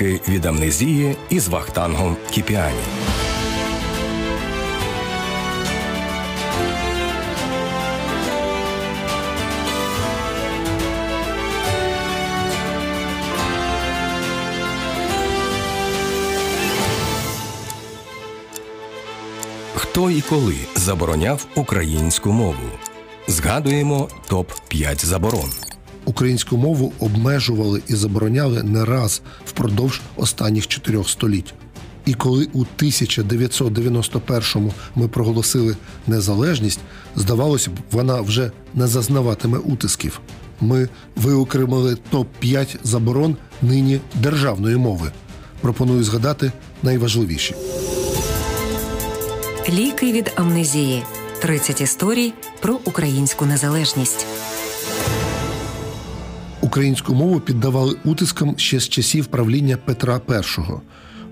Ліки від амнезії із Вахтангом Кіпіані. Хто і коли забороняв українську мову? Згадуємо топ 5 заборон. Українську мову обмежували і забороняли не раз впродовж останніх чотирьох століть. І коли у 1991-му ми проголосили незалежність, здавалося б, вона вже не зазнаватиме утисків. Ми виокремили топ 5 заборон нині державної мови. Пропоную згадати найважливіші. Ліки від амнезії. 30 історій про українську незалежність. Українську мову піддавали утискам ще з часів правління Петра І.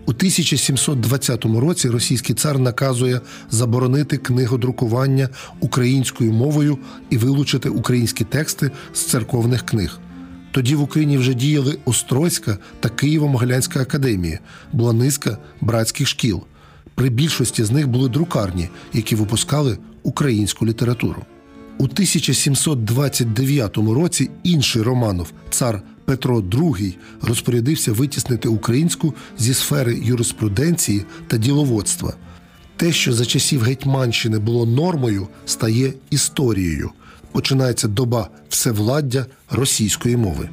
У 1720 році російський цар наказує заборонити книгодрукування українською мовою і вилучити українські тексти з церковних книг. Тоді в Україні вже діяли Острозька та Києво-Могилянська академія, була низка братських шкіл. При більшості з них були друкарні, які випускали українську літературу. У 1729 році інший Романов, цар Петро II, розпорядився витіснити українську зі сфери юриспруденції та діловодства. Те, що за часів Гетьманщини було нормою, стає історією. Починається доба всевладдя російської мови.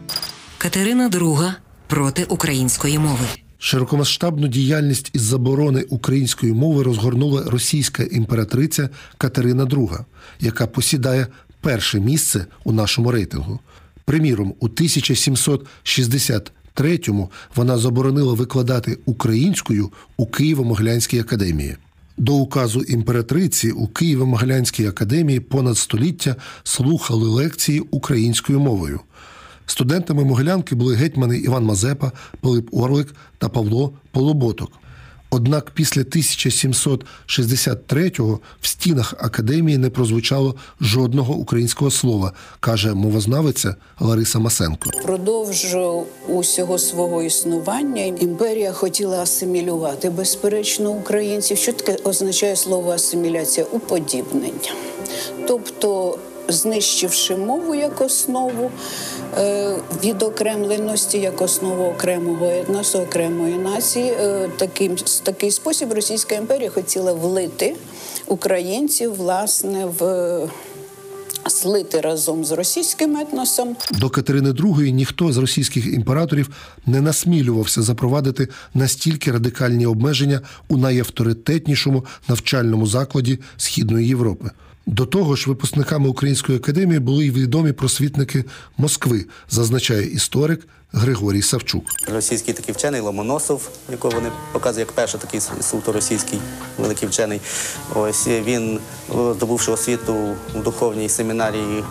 Катерина II проти української мови. Широкомасштабну діяльність із заборони української мови розгорнула російська імператриця Катерина II, яка посідає перше місце у нашому рейтингу. Приміром, у 1763-му вона заборонила викладати українською у Києво-Могилянській академії. До указу імператриці у Києво-Могилянській академії понад століття слухали лекції українською мовою. Студентами Могилянки були гетьмани Іван Мазепа, Пилип Орлик та Павло Полуботок. Однак після 1763-го в стінах академії не прозвучало жодного українського слова, каже мовознавиця Лариса Масенко. Продовж усього свого існування імперія хотіла асимілювати безперечно українців. Що таке означає слово асиміляція? Уподібнення. Тобто знищивши мову як основу е, відокремленості, як основу окремого етносу, окремої нації, е, таким такий спосіб Російська імперія хотіла влити українців власне в. Слити разом з російським етносом до Катерини II ніхто з російських імператорів не насмілювався запровадити настільки радикальні обмеження у найавторитетнішому навчальному закладі Східної Європи. До того ж, випускниками Української академії були й відомі просвітники Москви, зазначає історик Григорій Савчук. Російський такий вчений Ломоносов, якого вони показують як перший такий суто російський великий вчений. Ось він, здобувши освіту в духовній семінарії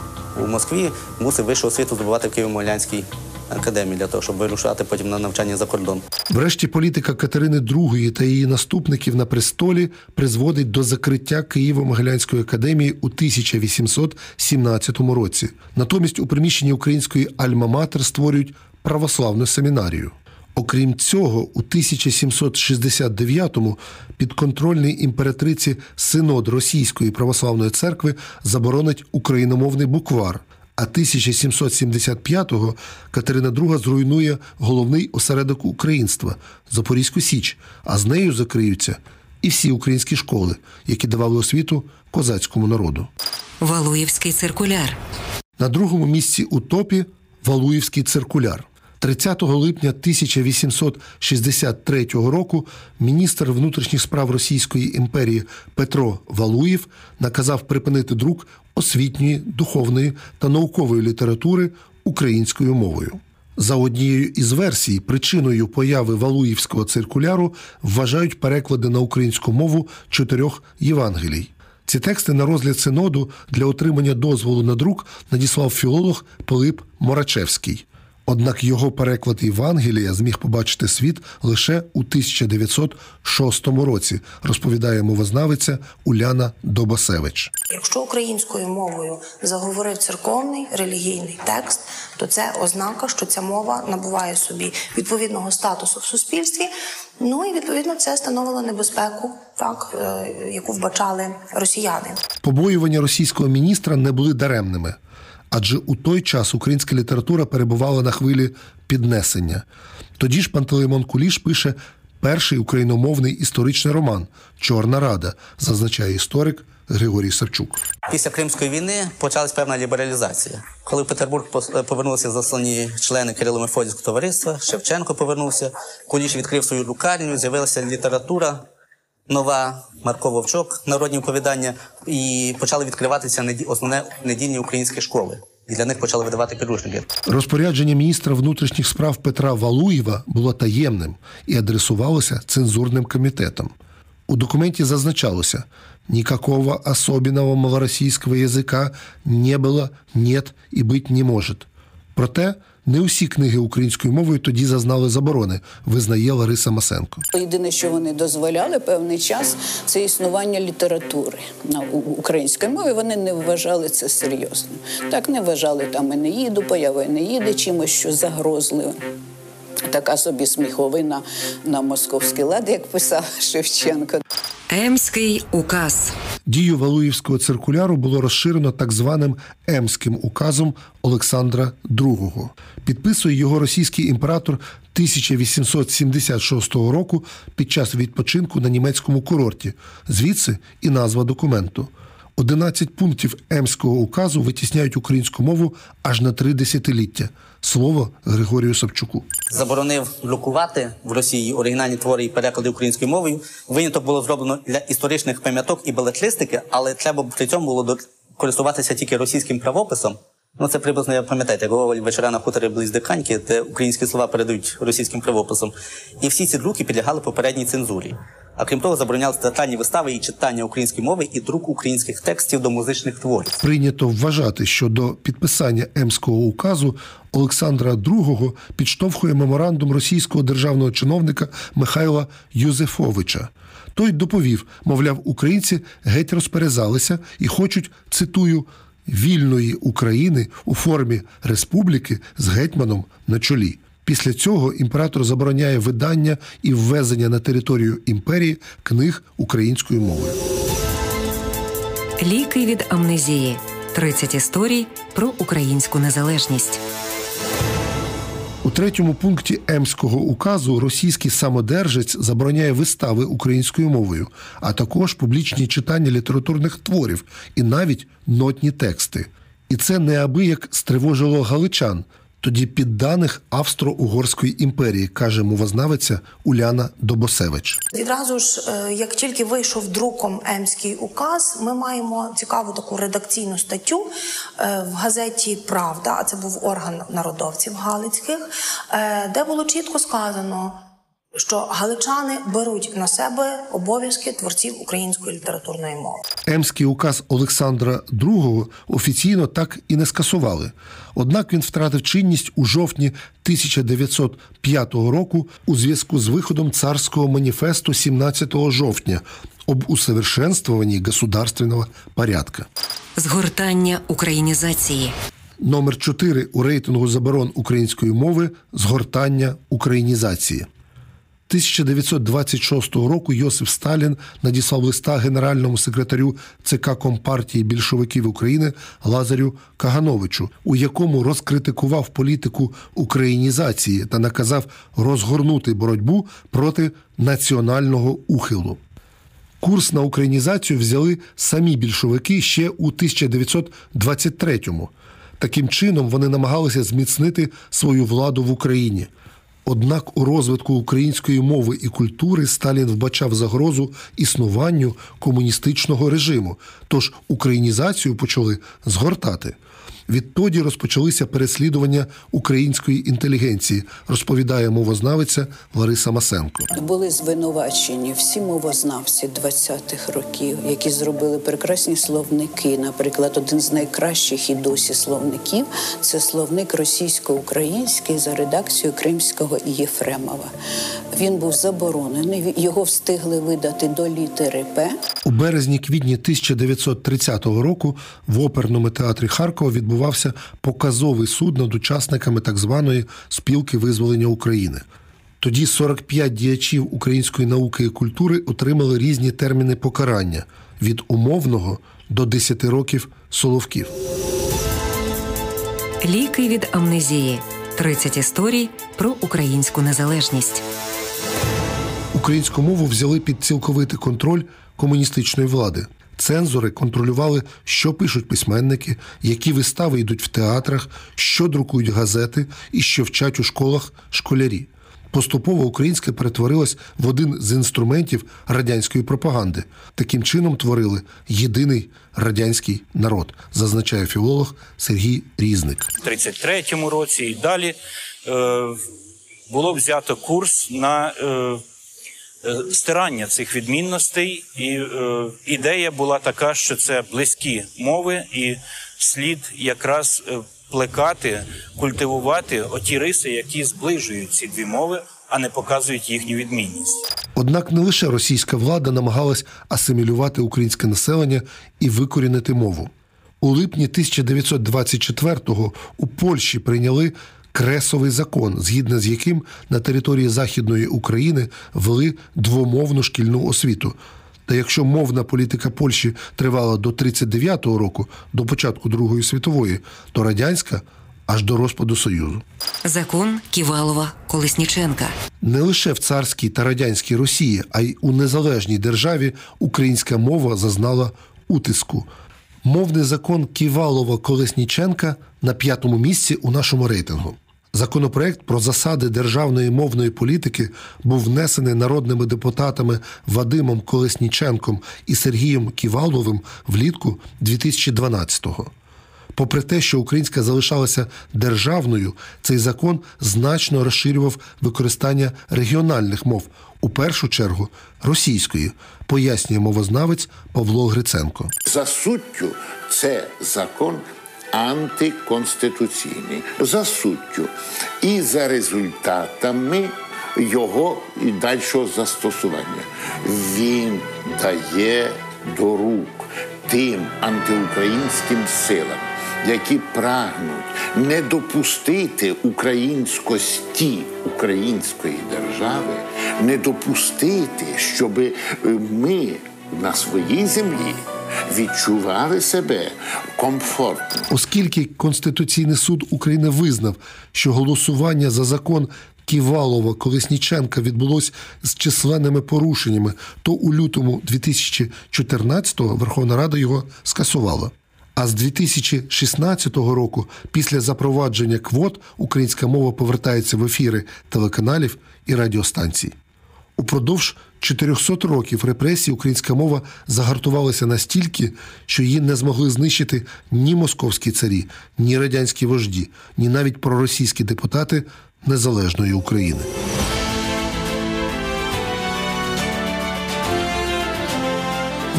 у Москві, мусив вищу освіту здобувати в Києво-Могилянській академії для того, щоб вирушати потім на навчання за кордон. Врешті політика Катерини II та її наступників на престолі призводить до закриття Києво-Могилянської академії у 1817 році. Натомість у приміщенні української Альма-Матер створюють православну семінарію. Окрім цього, у 1769-му підконтрольний імператриці синод Російської православної церкви заборонить україномовний буквар. А 1775-го Катерина II зруйнує головний осередок українства Запорізьку Січ, а з нею закриються і всі українські школи, які давали освіту козацькому народу. Валуївський циркуляр на другому місці у топі Валуївський циркуляр. 30 липня 1863 року міністр внутрішніх справ Російської імперії Петро Валуєв наказав припинити друк освітньої, духовної та наукової літератури українською мовою. За однією із версій, причиною появи Валуївського циркуляру вважають переклади на українську мову чотирьох Євангелій. Ці тексти на розгляд синоду для отримання дозволу на друк надіслав філолог Пилип Морачевський. Однак його переклад Євангелія зміг побачити світ лише у 1906 році, розповідає мовознавиця Уляна Добасевич. Якщо українською мовою заговорив церковний релігійний текст, то це ознака, що ця мова набуває собі відповідного статусу в суспільстві. Ну і відповідно це становило небезпеку, так е, яку вбачали росіяни. Побоювання російського міністра не були даремними, адже у той час українська література перебувала на хвилі піднесення. Тоді ж Пантелеймон Куліш пише перший україномовний історичний роман Чорна Рада, зазначає історик Григорій Савчук. Після Кримської війни почалась певна лібералізація. Коли в Петербург пос- повернулися заслані члени Кирило Мефодійського товариства, Шевченко повернувся, Куліш відкрив свою друкарню, з'явилася література нова, Марко Вовчок, народні оповідання, і почали відкриватися основне недільні українські школи. І для них почали видавати підручники. Розпорядження міністра внутрішніх справ Петра Валуєва було таємним і адресувалося цензурним комітетом. У документі зазначалося: никакого особенного малоросійського язика не було, нет і бить не може. Проте не усі книги українською мовою тоді зазнали заборони, визнає Лариса Масенко. Єдине, що вони дозволяли певний час, це існування літератури на українській мові. Вони не вважали це серйозним. Так не вважали там Енеїду, появи Енеїди чимось, що загрозливим. Така собі сміховина на московський лад, як писав Шевченко. Емський указ. Дію Валуївського циркуляру було розширено так званим Емським указом Олександра II. Підписує його російський імператор 1876 року під час відпочинку на німецькому курорті. Звідси і назва документу. 11 пунктів Емського указу витісняють українську мову аж на три десятиліття. Слово Григорію Савчуку. заборонив друкувати в Росії оригінальні твори і переклади українською мовою. Виняток було зроблено для історичних пам'яток і балетлистики, але треба при цьому було користуватися тільки російським правописом. Ну, це приблизно, як пам'ятаєте, Гоголь вечора на хуторі близь Диканьки, де українські слова передають російським правописом. І всі ці друки підлягали попередній цензурі. А крім того, заборонялися театральні вистави і читання української мови і друк українських текстів до музичних творів. Прийнято вважати, що до підписання Емського указу Олександра II підштовхує меморандум російського державного чиновника Михайла Юзефовича. Той доповів, мовляв, українці геть розперезалися і хочуть, цитую, вільної України у формі республіки з гетьманом на чолі. Після цього імператор забороняє видання і ввезення на територію імперії книг українською мовою. Ліки від амнезії. 30 історій про українську незалежність. У третьому пункті Емського указу російський самодержець забороняє вистави українською мовою, а також публічні читання літературних творів і навіть нотні тексти. І це неабияк стривожило галичан, тоді підданих Австро-Угорської імперії, каже мовознавиця Уляна Добосевич. Відразу ж, е, як тільки вийшов друком Емський указ, ми маємо цікаву таку редакційну статтю е, в газеті Правда, а це був орган народовців Галицьких, е, де було чітко сказано. Що галичани беруть на себе обов'язки творців української літературної мови. Емський указ Олександра II офіційно так і не скасували. Однак він втратив чинність у жовтні 1905 року у зв'язку з виходом царського маніфесту 17 жовтня об усовершенствовании государственного порядка. Згортання українізації. Номер 4 у рейтингу заборон української мови згортання українізації. 1926 року Йосиф Сталін надіслав листа генеральному секретарю ЦК Компартії більшовиків України Лазарю Кагановичу, у якому розкритикував політику українізації та наказав розгорнути боротьбу проти національного ухилу. Курс на українізацію взяли самі більшовики ще у 1923-му. Таким чином вони намагалися зміцнити свою владу в Україні. Однак у розвитку української мови і культури Сталін вбачав загрозу існуванню комуністичного режиму, тож українізацію почали згортати. Відтоді розпочалися переслідування української інтелігенції, розповідає мовознавиця Лариса Масенко. Були звинувачені всі мовознавці 20-х років, які зробили прекрасні словники. Наприклад, один з найкращих і досі словників це словник російсько-український за редакцією Кримського і Єфремова. Він був заборонений. Його встигли видати до літери П. У березні-квітні 1930 року в оперному театрі Харкова відбувався показовий суд над учасниками так званої спілки визволення України. Тоді 45 діячів української науки і культури отримали різні терміни покарання від умовного до 10 років соловків. Ліки від амнезії. 30 історій про українську незалежність. Українську мову взяли під цілковитий контроль комуністичної влади. Цензори контролювали, що пишуть письменники, які вистави йдуть в театрах, що друкують газети і що вчать у школах школярі. Поступово українське перетворилось в один з інструментів радянської пропаганди. Таким чином творили єдиний радянський народ, зазначає філолог Сергій Різник. В 33-му році і далі е, було взято курс на е, стирання цих відмінностей, і е, ідея була така, що це близькі мови, і слід якраз е, плекати, культивувати оті риси, які зближують ці дві мови, а не показують їхню відмінність. Однак не лише російська влада намагалась асимілювати українське населення і викорінити мову. У липні 1924-го у Польщі прийняли кресовий закон, згідно з яким на території Західної України ввели двомовну шкільну освіту. Та якщо мовна політика Польщі тривала до 39-го року, до початку Другої світової, то радянська аж до розпаду Союзу. Закон Ківалова Колесніченка. Не лише в царській та радянській Росії, а й у незалежній державі українська мова зазнала утиску. Мовний закон Ківалова Колесніченка на п'ятому місці у нашому рейтингу. Законопроект про засади державної мовної політики був внесений народними депутатами Вадимом Колесніченком і Сергієм Ківаловим влітку 2012-го. Попри те, що українська залишалася державною, цей закон значно розширював використання регіональних мов, у першу чергу російської, пояснює мовознавець Павло Гриценко. За суттю це закон антиконституційний. За суттю і за результатами його і дальшого застосування. Він дає до рук тим антиукраїнським силам, які прагнуть не допустити українськості української держави, не допустити, щоб ми на своїй землі відчували себе комфортно. Оскільки Конституційний суд України визнав, що голосування за закон Ківалова Колесніченка відбулось з численними порушеннями, то у лютому 2014-го Верховна Рада його скасувала. А з 2016 року, після запровадження квот, українська мова повертається в ефіри телеканалів і радіостанцій. Упродовж 400 років репресій українська мова загартувалася настільки, що її не змогли знищити ні московські царі, ні радянські вожді, ні навіть проросійські депутати незалежної України.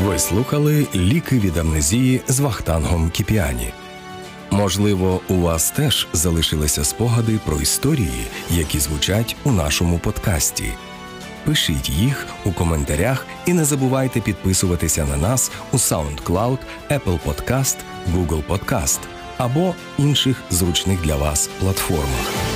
Ви слухали ліки від амнезії з Вахтангом Кіпіані. Можливо, у вас теж залишилися спогади про історії, які звучать у нашому подкасті. Пишіть їх у коментарях і не забувайте підписуватися на нас у SoundCloud, Apple Podcast, Google Podcast або інших зручних для вас платформах.